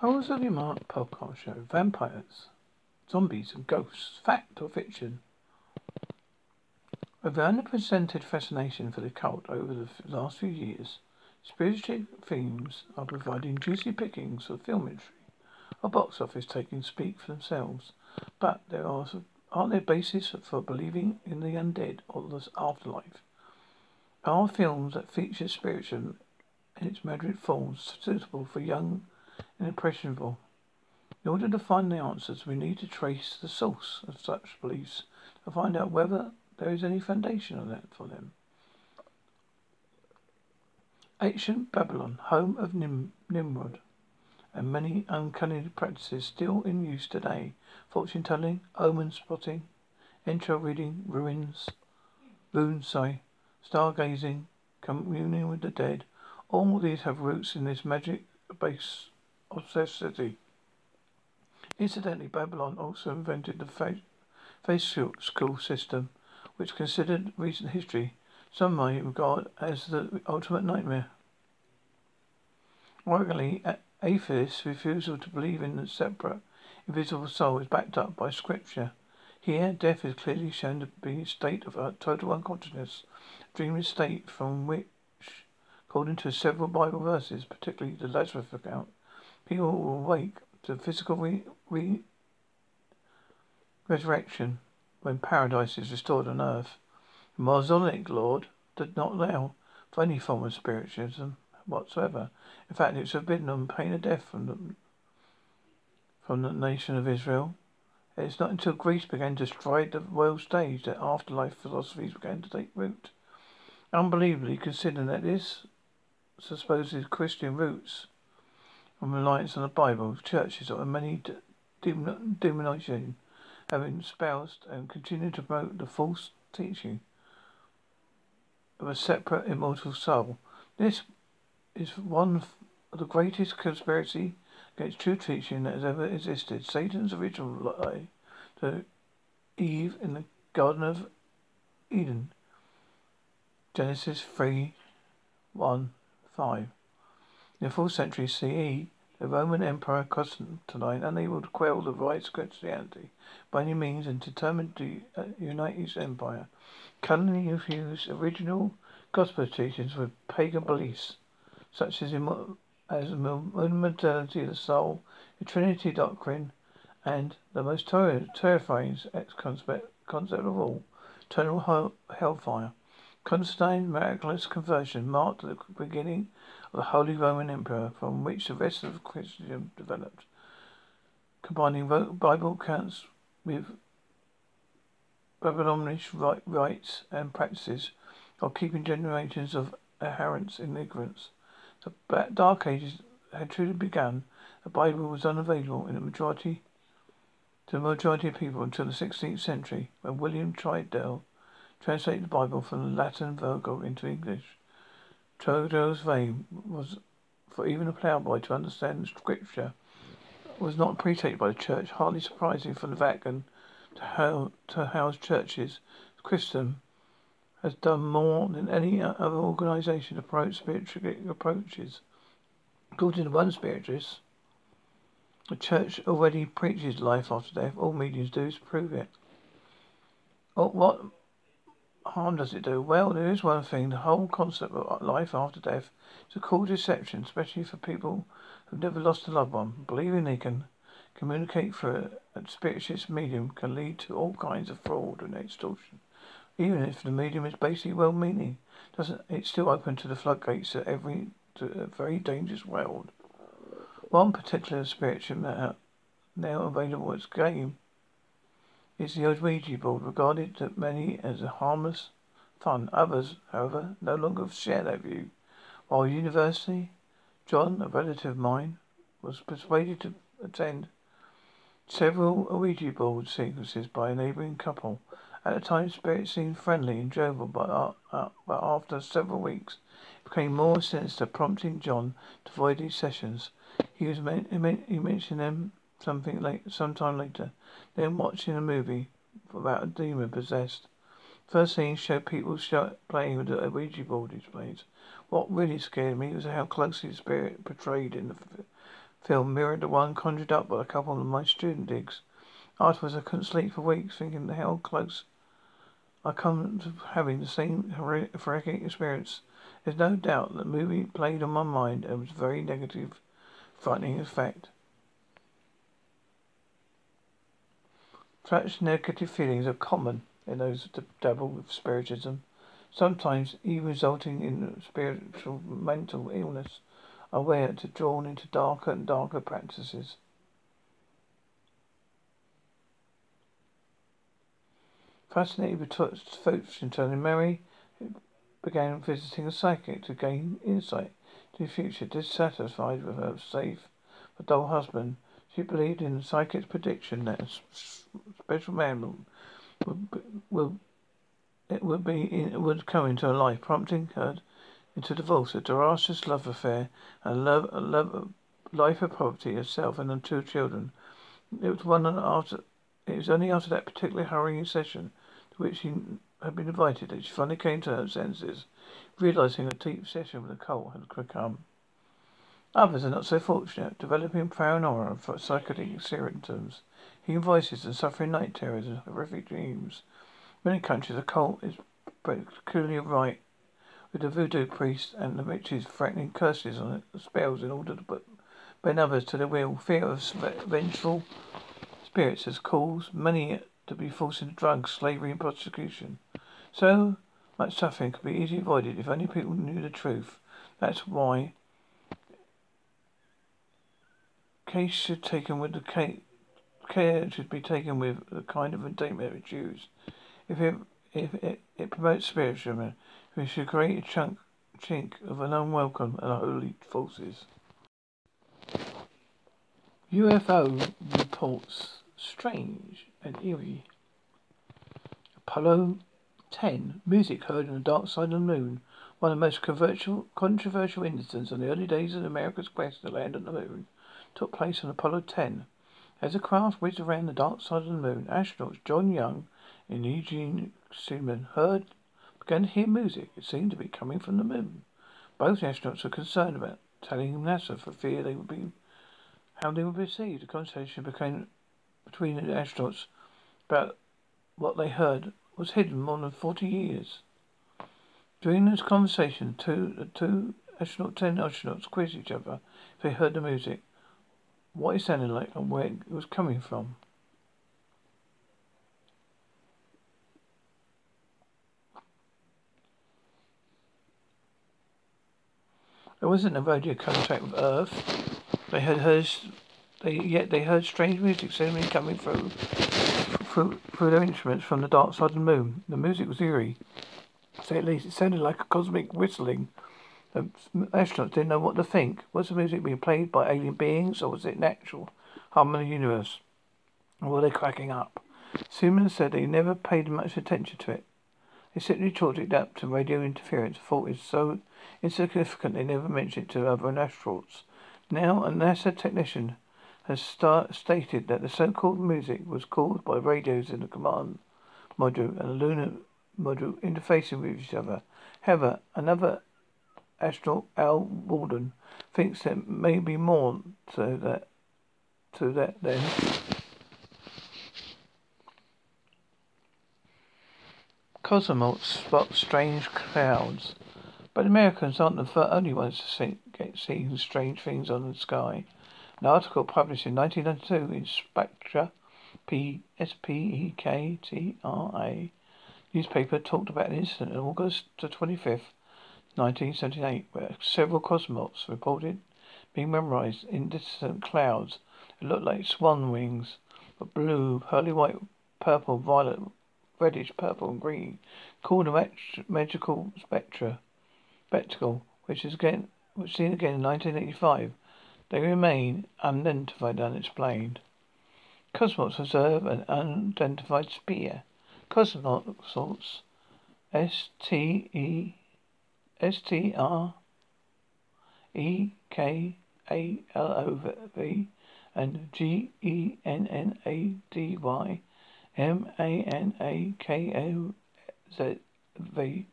Hours of the Mark podcast show. Vampires, zombies, and ghosts. Fact or fiction? With the unprecedented fascination for the cult over the last few years, spiritual themes are providing juicy pickings for film industry. Our box office taking speak for themselves, but there are aren't there bases for believing in the undead or the afterlife? Are films that feature spiritual in its myriad forms suitable for young and impressionable? In order to find the answers, we need to trace the source of such beliefs to find out whether there is any foundation of that for them. Ancient Babylon, home of Nim- Nimrod, and many uncanny practices still in use today. Fortune telling, omen spotting, intro reading, ruins, runes, sorry, stargazing, communing with the dead. All these have roots in this magic base obsessity. Incidentally, Babylon also invented the fa- face school system, which considered recent history some may regard as the ultimate nightmare. Ironically, atheists' refusal to believe in the separate, invisible soul is backed up by scripture. Here, death is clearly shown to be a state of total unconsciousness, a dreamless state from which, according to several Bible verses, particularly the Lazarus account, people will awake to physical re- re- resurrection when paradise is restored on earth. The Mosaic Law did not allow for any form of spiritualism whatsoever. In fact, it was forbidden on pain of death from the, from the nation of Israel. It is not until Greece began to stride the world stage that afterlife philosophies began to take root. Unbelievably, considering that this supposed Christian roots and reliance on the Bible, churches of many denominations have espoused and continue to promote the false teaching of a separate immortal soul. This is one of the greatest conspiracy against true teaching that has ever existed. Satan's original lie to Eve in the Garden of Eden. Genesis 3 1 5. In the 4th century CE, the Roman Emperor Constantine, unable to quell the rights of Christianity by any means and determined to uh, unite his empire, cunningly infused original gospel teachings with pagan beliefs such as as immortality of the soul, the Trinity doctrine, and the most ter- terrifying concept, concept of all, eternal hell- hellfire. Constantine's miraculous conversion marked the beginning of the Holy Roman Empire, from which the rest of Christendom developed, combining Bible accounts with Babylonian rites and practices, while keeping generations of adherents in ignorance. The Dark Ages had truly begun. The Bible was unavailable in the majority to the majority of people until the 16th century, when William Tyndale translated the Bible from the Latin Vulgate into English. Tyndale's aim was for even a ploughboy to understand Scripture was not appreciated by the Church, hardly surprising for the Vatican to, to house churches. Christendom has done more than any other organization to promote spiritual approaches. According to one spiritualist, the church already preaches life after death. All mediums do is prove it. What harm does it do? Well, there is one thing. The whole concept of life after death is a cool deception, especially for people who've never lost a loved one. Believing they can communicate through a spiritualist medium can lead to all kinds of fraud and extortion. Even if the medium is basically well-meaning, doesn't it's still open to the floodgates of every to a very dangerous world. One particular matter now available as game is the Ouija board, regarded to many as a harmless fun. Others, however, no longer share that view. While university, John, a relative of mine, was persuaded to attend several Ouija board sequences by a neighbouring couple. At the time, spirits seemed friendly and jovial, but, uh, uh, but after several weeks, it became more sinister, prompting John to avoid these sessions. He was men- he mentioned them something late, sometime later. Then watching a movie about a demon possessed. First scene showed people playing with the Ouija board displays. What really scared me was how closely the spirit portrayed in the film mirrored the one conjured up by a couple of my student digs. Afterwards, I couldn't sleep for weeks, thinking how close I come to having the same horrific experience. There's no doubt that the movie played on my mind and was very negative, frightening effect. Such negative feelings are common in those who dabble with spiritism, sometimes even resulting in spiritual mental illness, are aware to drawn into darker and darker practices. Fascinated with fortune telling, Mary began visiting a psychic to gain insight to the future. Dissatisfied with her safe but dull husband, she believed in the psychic's prediction that special man it would be it would come into her life, prompting her into divorce, a disastrous love affair, and love, a love, life of poverty herself and her two children. It was one after. It was only after that particularly hurrying session to which she had been invited that she finally came to her senses, realizing a deep session with the cult had come. Others are not so fortunate, developing paranoia for psychotic symptoms, hearing voices and suffering night terrors and horrific dreams. Many countries, the cult is peculiarly right, with the voodoo priests and the witches threatening curses it, spells in order to put bend others to their will. Fear of vengeful spirits has caused many to be forced into drugs, slavery, and prostitution. So much suffering could be easily avoided if only people knew the truth. That's why case should taken with the ca- care should be taken with the kind of indictment we choose. If it if it, it promotes spiritualism, we should create a chunk chink of an unwelcome and unholy forces. UFO reports strange and eerie. Apollo 10 music heard on the dark side of the moon. One of the most controversial, controversial incidents in the early days of America's quest to land on the moon took place on Apollo 10. As the craft whizzed around the dark side of the moon, astronauts John Young and Eugene Cernan heard began to hear music. It seemed to be coming from the moon. Both astronauts were concerned about telling NASA for fear they would be how they would be received. The conversation became between the astronauts about what they heard was hidden more than forty years. During this conversation, two the two astronaut ten astronauts quizzed each other if they heard the music what it sounded like and where it was coming from. There wasn't a radio contact with Earth. They had heard, they yet they heard strange music suddenly coming through, through through their instruments from the dark side of the moon. The music was eerie. Say at least it sounded like a cosmic whistling the astronauts didn't know what to think. Was the music being played by alien beings, or was it natural harmony of the universe? Or were they cracking up? Cernan said he never paid much attention to it. They simply chalked it up to radio interference. Thought it so insignificant they never mentioned it to other astronauts. Now, a NASA technician has start, stated that the so-called music was caused by radios in the command module and the lunar module interfacing with each other. However, another astronaut Al Worden thinks there may be more to that to that then. Cosmonauts spot strange clouds, but Americans aren't the only ones to see, get seeing strange things on the sky. An article published in 1992 in Spectra, P S P E K T R A newspaper talked about an incident on August the 25th, 1978, where several cosmonauts reported being memorized in distant clouds that looked like swan wings, but blue, pearly white, purple, violet, reddish, purple, and green, called a magical spectra, spectacle, which is again, which seen again in 1985. They remain unidentified and unexplained. Cosmonauts observe an unidentified spear. Cosmonauts S T E S T R E K A L O V and G E N N A D Y M A N A K O Z V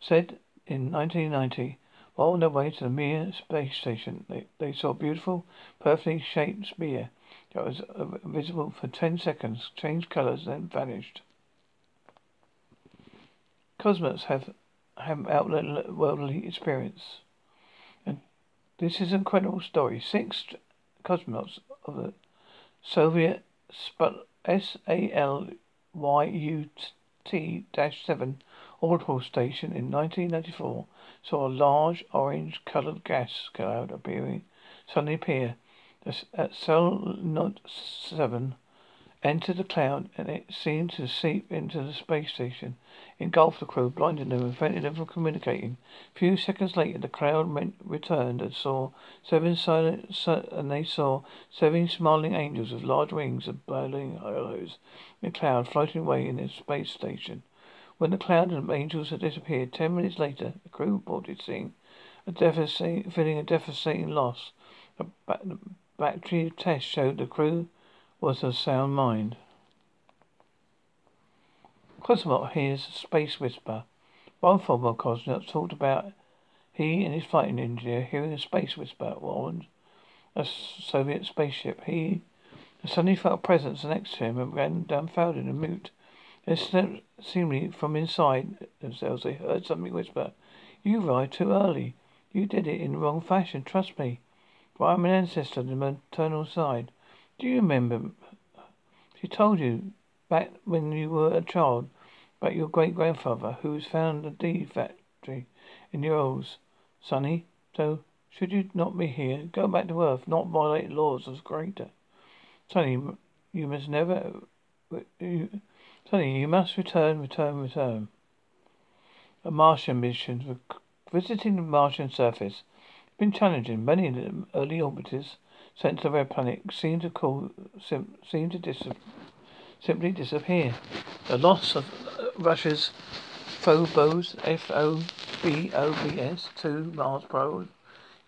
said in 1990 While on their way to the Mir space station, they, they saw a beautiful, perfectly shaped sphere that was visible for ten seconds, changed colors, then vanished. Cosmonauts have have outworldly experience. And this is an incredible story. Six cosmonauts of the Soviet SALYUT-7 orbital station in 1994 saw a large orange-colored gas cloud appearing suddenly appear at Salyut 7 entered the cloud and it seemed to seep into the space station, engulfed the crew, blinded them, and prevented them from communicating. A few seconds later, the cloud returned and saw seven silent, and they saw seven smiling angels with large wings and billowing halos in the cloud floating away in the space station. When the cloud and angels had disappeared, ten minutes later, the crew reported seeing a devastating, feeling a devastating loss. The battery test showed the crew was of sound mind. Cosmonaut hears a Space Whisper. One former cosmonaut talked about he and his flight engineer hearing a space whisper warned a Soviet spaceship. He suddenly felt a presence next to him and ran dumbfounded and mute. Then seemingly from inside themselves they heard something whisper, You arrived too early. You did it in the wrong fashion, trust me. For I'm an ancestor on the maternal side. Do you remember? She told you back when you were a child about your great grandfather who was found a deed factory in your Urals. Sonny, so should you not be here, go back to Earth, not violate laws of Creator. Sonny, you must never. You, Sonny, you must return, return, return. A Martian mission. Visiting the Martian surface been challenging. Many early orbiters sent of the red planet seem to call sim, seem to dis, simply disappear. The loss of uh, Russia's Phobos F O B O B S two Mars probe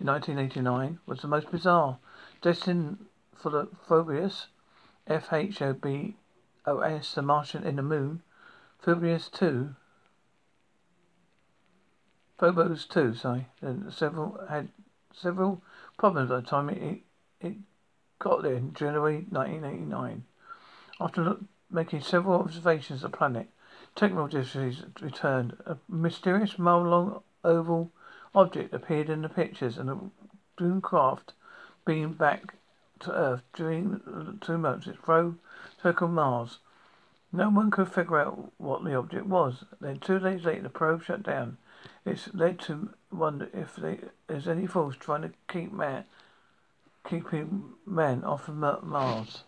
in 1989 was the most bizarre. Destined for the Phobos F H O B O S, the Martian in the Moon, Phobos two. Phobos two, sorry, and several had several problems by the time it it got there in January 1989. After making several observations of the planet, technologists returned. A mysterious mile-long oval object appeared in the pictures, and the doomed craft beamed back to Earth during two months. Its probe circled Mars. No one could figure out what the object was. Then two days later, the probe shut down. It's led to wonder if there's any force trying to keep man keeping men off of Mars.